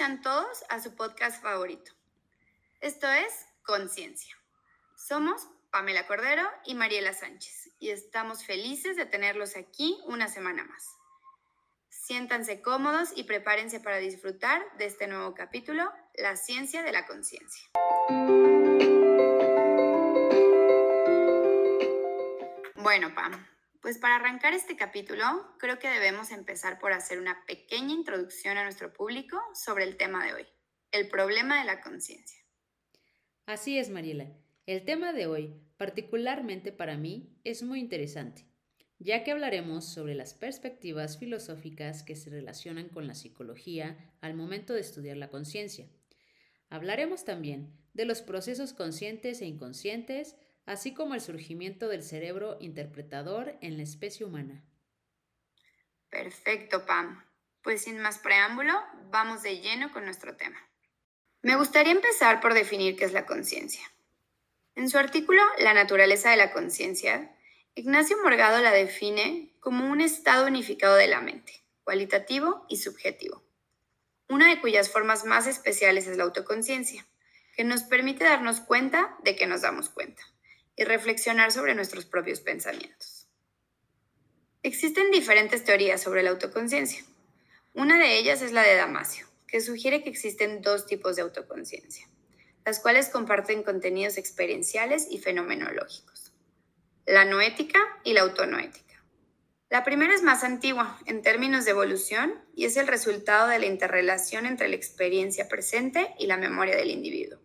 Todos a su podcast favorito. Esto es Conciencia. Somos Pamela Cordero y Mariela Sánchez y estamos felices de tenerlos aquí una semana más. Siéntanse cómodos y prepárense para disfrutar de este nuevo capítulo, La ciencia de la conciencia. Bueno, Pam, pues para arrancar este capítulo, creo que debemos empezar por hacer una pequeña introducción a nuestro público sobre el tema de hoy, el problema de la conciencia. Así es, Mariela. El tema de hoy, particularmente para mí, es muy interesante, ya que hablaremos sobre las perspectivas filosóficas que se relacionan con la psicología al momento de estudiar la conciencia. Hablaremos también de los procesos conscientes e inconscientes, así como el surgimiento del cerebro interpretador en la especie humana. Perfecto, Pam. Pues sin más preámbulo, vamos de lleno con nuestro tema. Me gustaría empezar por definir qué es la conciencia. En su artículo La naturaleza de la conciencia, Ignacio Morgado la define como un estado unificado de la mente, cualitativo y subjetivo, una de cuyas formas más especiales es la autoconciencia, que nos permite darnos cuenta de que nos damos cuenta y reflexionar sobre nuestros propios pensamientos. Existen diferentes teorías sobre la autoconciencia. Una de ellas es la de Damasio, que sugiere que existen dos tipos de autoconciencia, las cuales comparten contenidos experienciales y fenomenológicos, la noética y la autonoética. La primera es más antigua en términos de evolución y es el resultado de la interrelación entre la experiencia presente y la memoria del individuo,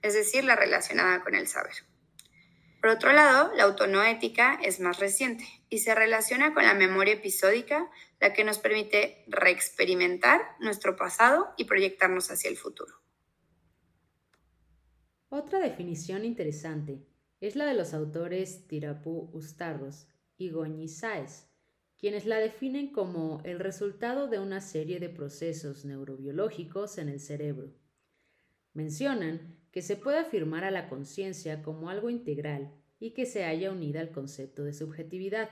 es decir, la relacionada con el saber. Por otro lado, la autonoética es más reciente y se relaciona con la memoria episódica, la que nos permite reexperimentar nuestro pasado y proyectarnos hacia el futuro. Otra definición interesante es la de los autores Tirapú Ustarros y Goñi Sáez, quienes la definen como el resultado de una serie de procesos neurobiológicos en el cerebro. Mencionan que se puede afirmar a la conciencia como algo integral y que se haya unida al concepto de subjetividad.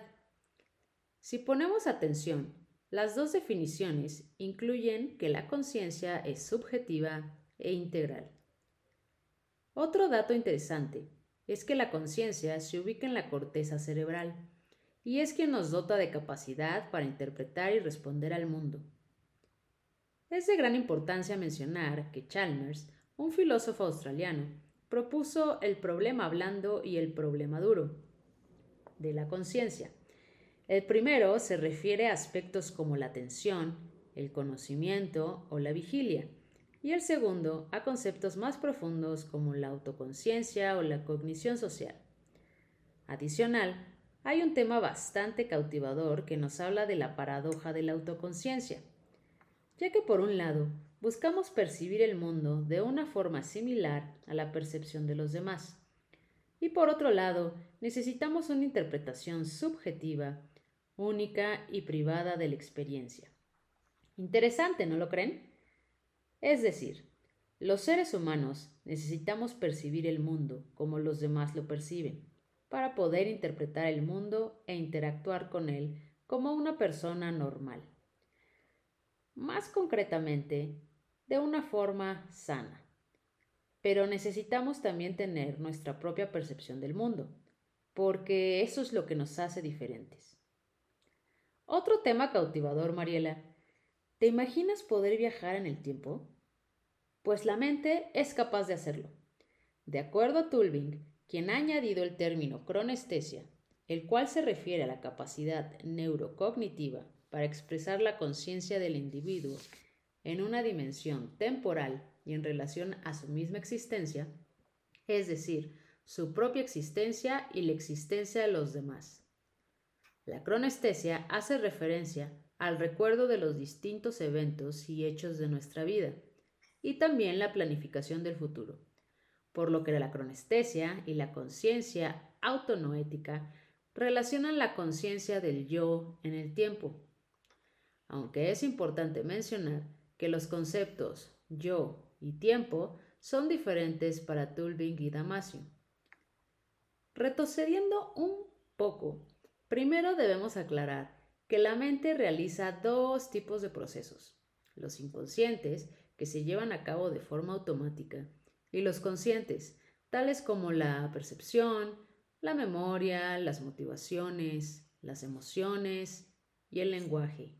Si ponemos atención, las dos definiciones incluyen que la conciencia es subjetiva e integral. Otro dato interesante es que la conciencia se ubica en la corteza cerebral y es quien nos dota de capacidad para interpretar y responder al mundo. Es de gran importancia mencionar que Chalmers un filósofo australiano, propuso el problema blando y el problema duro de la conciencia. El primero se refiere a aspectos como la atención, el conocimiento o la vigilia, y el segundo a conceptos más profundos como la autoconciencia o la cognición social. Adicional, hay un tema bastante cautivador que nos habla de la paradoja de la autoconciencia, ya que por un lado buscamos percibir el mundo de una forma similar a la percepción de los demás. Y por otro lado, necesitamos una interpretación subjetiva, única y privada de la experiencia. Interesante, ¿no lo creen? Es decir, los seres humanos necesitamos percibir el mundo como los demás lo perciben, para poder interpretar el mundo e interactuar con él como una persona normal. Más concretamente, de una forma sana. Pero necesitamos también tener nuestra propia percepción del mundo, porque eso es lo que nos hace diferentes. Otro tema cautivador, Mariela. ¿Te imaginas poder viajar en el tiempo? Pues la mente es capaz de hacerlo. De acuerdo a Tulving, quien ha añadido el término cronestesia, el cual se refiere a la capacidad neurocognitiva para expresar la conciencia del individuo en una dimensión temporal y en relación a su misma existencia, es decir, su propia existencia y la existencia de los demás. La cronestesia hace referencia al recuerdo de los distintos eventos y hechos de nuestra vida, y también la planificación del futuro, por lo que la cronestesia y la conciencia autonoética relacionan la conciencia del yo en el tiempo. Aunque es importante mencionar que los conceptos yo y tiempo son diferentes para Tulving y Damasio. Retrocediendo un poco, primero debemos aclarar que la mente realiza dos tipos de procesos, los inconscientes, que se llevan a cabo de forma automática, y los conscientes, tales como la percepción, la memoria, las motivaciones, las emociones y el lenguaje.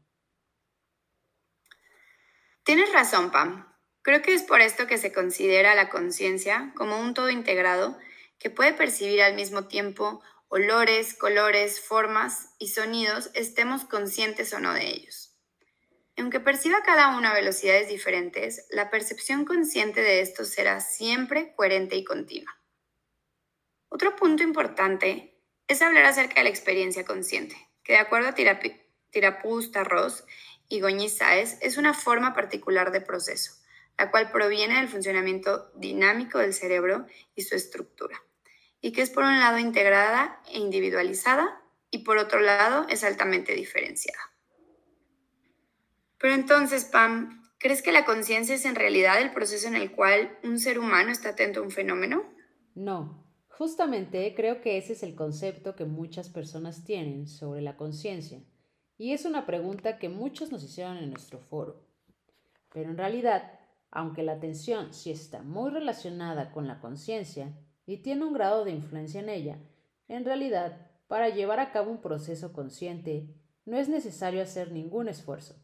Tienes razón, Pam. Creo que es por esto que se considera la conciencia como un todo integrado que puede percibir al mismo tiempo olores, colores, formas y sonidos, estemos conscientes o no de ellos. Aunque perciba cada uno a velocidades diferentes, la percepción consciente de estos será siempre coherente y continua. Otro punto importante es hablar acerca de la experiencia consciente, que de acuerdo a Tirapú Tarros y Goñi es una forma particular de proceso, la cual proviene del funcionamiento dinámico del cerebro y su estructura, y que es por un lado integrada e individualizada y por otro lado es altamente diferenciada. Pero entonces, Pam, ¿crees que la conciencia es en realidad el proceso en el cual un ser humano está atento a un fenómeno? No, Justamente creo que ese es el concepto que muchas personas tienen sobre la conciencia, y es una pregunta que muchos nos hicieron en nuestro foro. Pero en realidad, aunque la atención sí está muy relacionada con la conciencia y tiene un grado de influencia en ella, en realidad, para llevar a cabo un proceso consciente, no es necesario hacer ningún esfuerzo,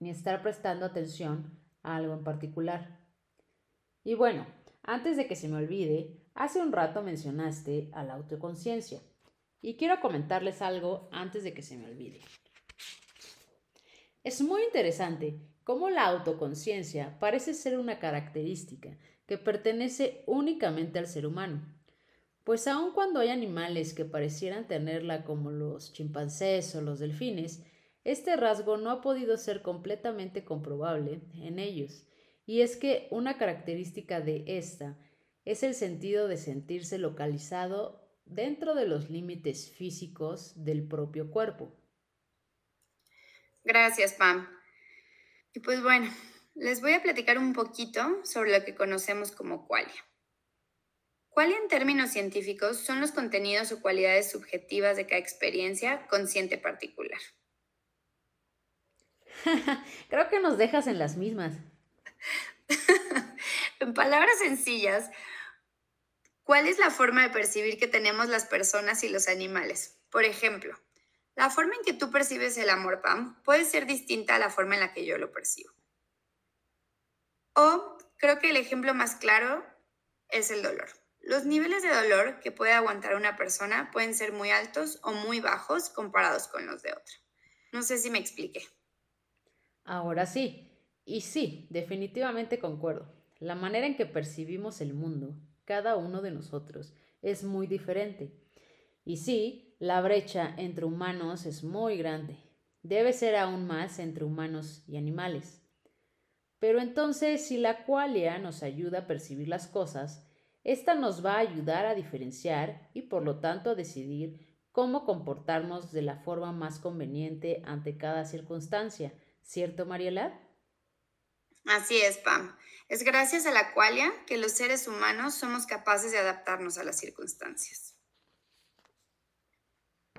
ni estar prestando atención a algo en particular. Y bueno, antes de que se me olvide, Hace un rato mencionaste a la autoconciencia y quiero comentarles algo antes de que se me olvide. Es muy interesante cómo la autoconciencia parece ser una característica que pertenece únicamente al ser humano, pues aun cuando hay animales que parecieran tenerla como los chimpancés o los delfines, este rasgo no ha podido ser completamente comprobable en ellos, y es que una característica de esta es el sentido de sentirse localizado dentro de los límites físicos del propio cuerpo. Gracias, Pam. Y pues bueno, les voy a platicar un poquito sobre lo que conocemos como qualia. Qualia en términos científicos son los contenidos o cualidades subjetivas de cada experiencia consciente particular. Creo que nos dejas en las mismas. en palabras sencillas, ¿Cuál es la forma de percibir que tenemos las personas y los animales? Por ejemplo, la forma en que tú percibes el amor, Pam, puede ser distinta a la forma en la que yo lo percibo. O creo que el ejemplo más claro es el dolor. Los niveles de dolor que puede aguantar una persona pueden ser muy altos o muy bajos comparados con los de otra. No sé si me expliqué. Ahora sí. Y sí, definitivamente concuerdo. La manera en que percibimos el mundo cada uno de nosotros es muy diferente. Y sí, la brecha entre humanos es muy grande. Debe ser aún más entre humanos y animales. Pero entonces, si la qualia nos ayuda a percibir las cosas, esta nos va a ayudar a diferenciar y por lo tanto a decidir cómo comportarnos de la forma más conveniente ante cada circunstancia. ¿Cierto, Mariela? Así es, Pam. Es gracias a la qualia que los seres humanos somos capaces de adaptarnos a las circunstancias.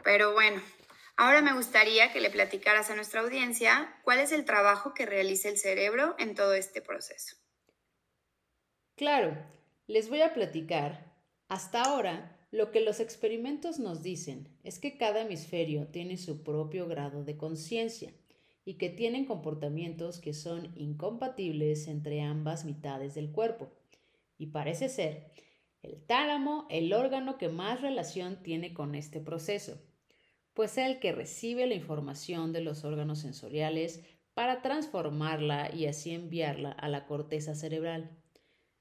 Pero bueno, ahora me gustaría que le platicaras a nuestra audiencia cuál es el trabajo que realiza el cerebro en todo este proceso. Claro, les voy a platicar. Hasta ahora, lo que los experimentos nos dicen es que cada hemisferio tiene su propio grado de conciencia y que tienen comportamientos que son incompatibles entre ambas mitades del cuerpo. Y parece ser el tálamo el órgano que más relación tiene con este proceso, pues es el que recibe la información de los órganos sensoriales para transformarla y así enviarla a la corteza cerebral.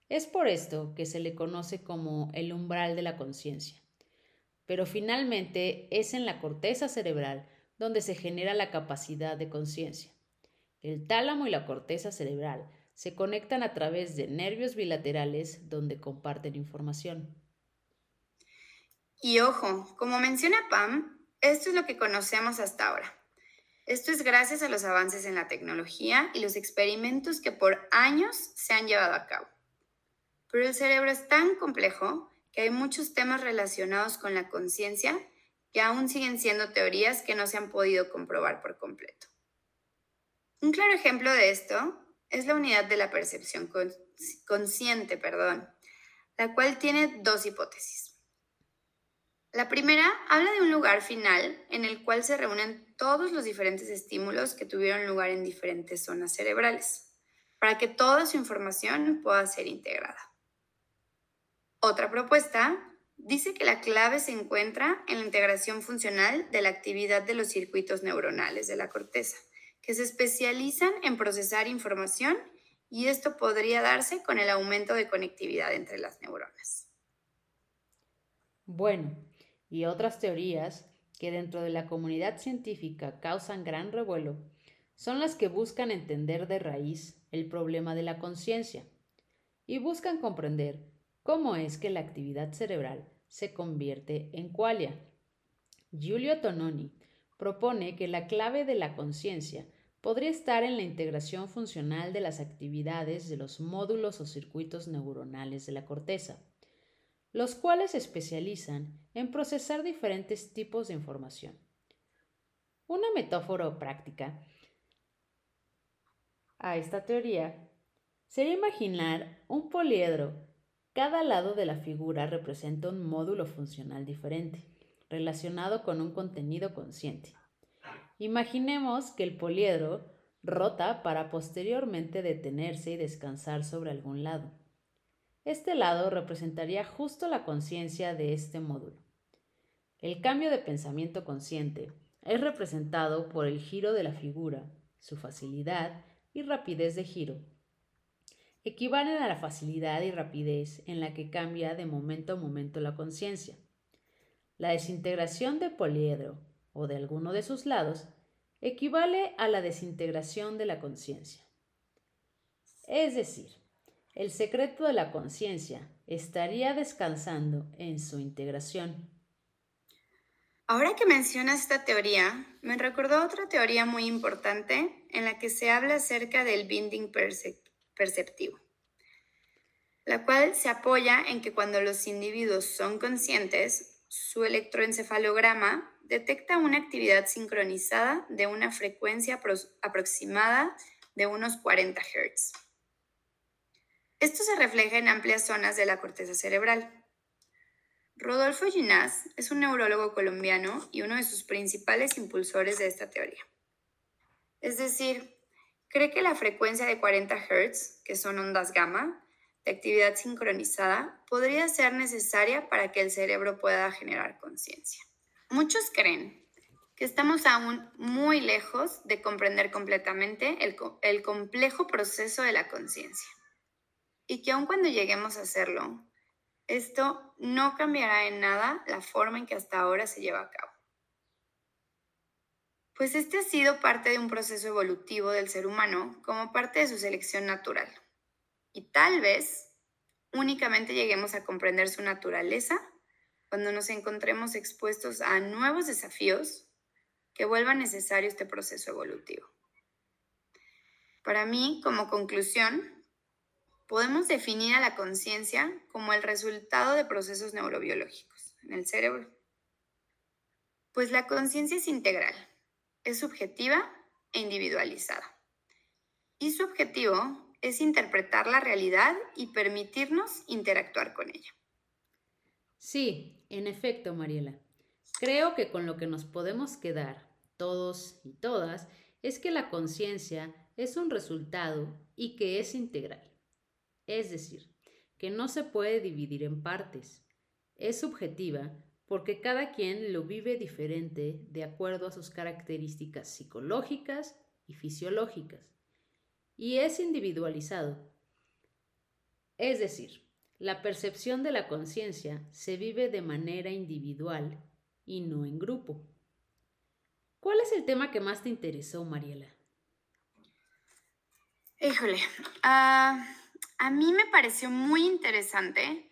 Es por esto que se le conoce como el umbral de la conciencia. Pero finalmente es en la corteza cerebral donde se genera la capacidad de conciencia. El tálamo y la corteza cerebral se conectan a través de nervios bilaterales donde comparten información. Y ojo, como menciona Pam, esto es lo que conocemos hasta ahora. Esto es gracias a los avances en la tecnología y los experimentos que por años se han llevado a cabo. Pero el cerebro es tan complejo que hay muchos temas relacionados con la conciencia que aún siguen siendo teorías que no se han podido comprobar por completo. Un claro ejemplo de esto es la unidad de la percepción consciente, perdón, la cual tiene dos hipótesis. La primera habla de un lugar final en el cual se reúnen todos los diferentes estímulos que tuvieron lugar en diferentes zonas cerebrales, para que toda su información pueda ser integrada. Otra propuesta dice que la clave se encuentra en la integración funcional de la actividad de los circuitos neuronales de la corteza, que se especializan en procesar información y esto podría darse con el aumento de conectividad entre las neuronas. Bueno, y otras teorías que dentro de la comunidad científica causan gran revuelo son las que buscan entender de raíz el problema de la conciencia y buscan comprender cómo es que la actividad cerebral se convierte en qualia. Giulio Tononi propone que la clave de la conciencia podría estar en la integración funcional de las actividades de los módulos o circuitos neuronales de la corteza, los cuales se especializan en procesar diferentes tipos de información. Una metáfora práctica a esta teoría sería imaginar un poliedro. Cada lado de la figura representa un módulo funcional diferente, relacionado con un contenido consciente. Imaginemos que el poliedro rota para posteriormente detenerse y descansar sobre algún lado. Este lado representaría justo la conciencia de este módulo. El cambio de pensamiento consciente es representado por el giro de la figura, su facilidad y rapidez de giro. Equivalen a la facilidad y rapidez en la que cambia de momento a momento la conciencia. La desintegración de poliedro o de alguno de sus lados equivale a la desintegración de la conciencia. Es decir, el secreto de la conciencia estaría descansando en su integración. Ahora que mencionas esta teoría, me recordó otra teoría muy importante en la que se habla acerca del binding perceptivo, la cual se apoya en que cuando los individuos son conscientes, su electroencefalograma detecta una actividad sincronizada de una frecuencia aproximada de unos 40 Hz. Esto se refleja en amplias zonas de la corteza cerebral. Rodolfo Ginás es un neurólogo colombiano y uno de sus principales impulsores de esta teoría. Es decir, cree que la frecuencia de 40 Hz, que son ondas gamma, de actividad sincronizada, podría ser necesaria para que el cerebro pueda generar conciencia. Muchos creen que estamos aún muy lejos de comprender completamente el, complejo proceso de la conciencia y que aun cuando lleguemos a hacerlo, esto no cambiará en nada la forma en que hasta ahora se lleva a cabo. Pues este ha sido parte de un proceso evolutivo del ser humano como parte de su selección natural. Y tal vez únicamente lleguemos a comprender su naturaleza cuando nos encontremos expuestos a nuevos desafíos que vuelvan necesario este proceso evolutivo. Para mí, como conclusión, podemos definir a la conciencia como el resultado de procesos neurobiológicos en el cerebro. Pues la conciencia es integral, es subjetiva e individualizada. Y su objetivo es interpretar la realidad y permitirnos interactuar con ella. Sí, en efecto, Mariela. Creo que con lo que nos podemos quedar, todos y todas, es que la conciencia es un resultado y que es integral. Es decir, que no se puede dividir en partes. Es subjetiva porque cada quien lo vive diferente de acuerdo a sus características psicológicas y fisiológicas. Y es individualizado. Es decir, la percepción de la conciencia se vive de manera individual y no en grupo. ¿Cuál es el tema que más te interesó, Mariela? Híjole, ah, a mí me pareció muy interesante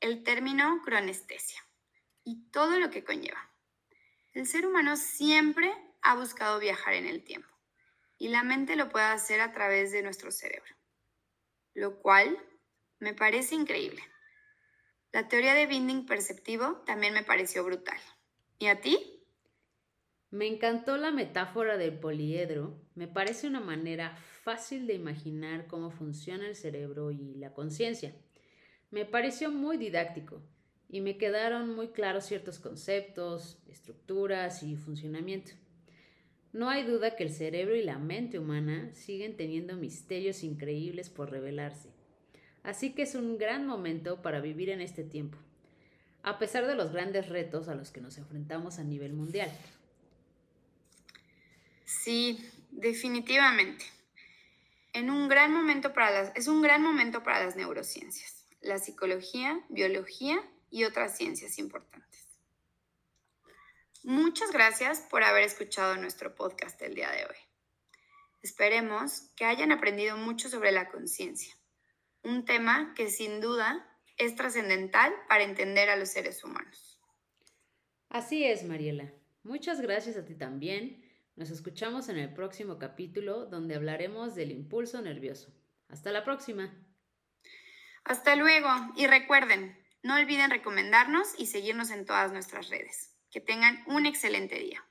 el término cronestesia y todo lo que conlleva. El ser humano siempre ha buscado viajar en el tiempo y la mente lo puede hacer a través de nuestro cerebro, lo cual me parece increíble. La teoría de binding perceptivo también me pareció brutal. ¿Y a ti? Me encantó la metáfora del poliedro. Me parece una manera fácil de imaginar cómo funciona el cerebro y la conciencia. Me pareció muy didáctico y me quedaron muy claros ciertos conceptos, estructuras y funcionamiento. No hay duda que el cerebro y la mente humana siguen teniendo misterios increíbles por revelarse. Así que es un gran momento para vivir en este tiempo, a pesar de los grandes retos a los que nos enfrentamos a nivel mundial. Sí, definitivamente. Es un gran momento para las neurociencias, la psicología, biología y otras ciencias importantes. Muchas gracias por haber escuchado nuestro podcast el día de hoy. Esperemos que hayan aprendido mucho sobre la conciencia, un tema que sin duda es trascendental para entender a los seres humanos. Así es, Mariela. Muchas gracias a ti también. Nos escuchamos en el próximo capítulo donde hablaremos del impulso nervioso. Hasta la próxima. Hasta luego y recuerden, no olviden recomendarnos y seguirnos en todas nuestras redes. Que tengan un excelente día.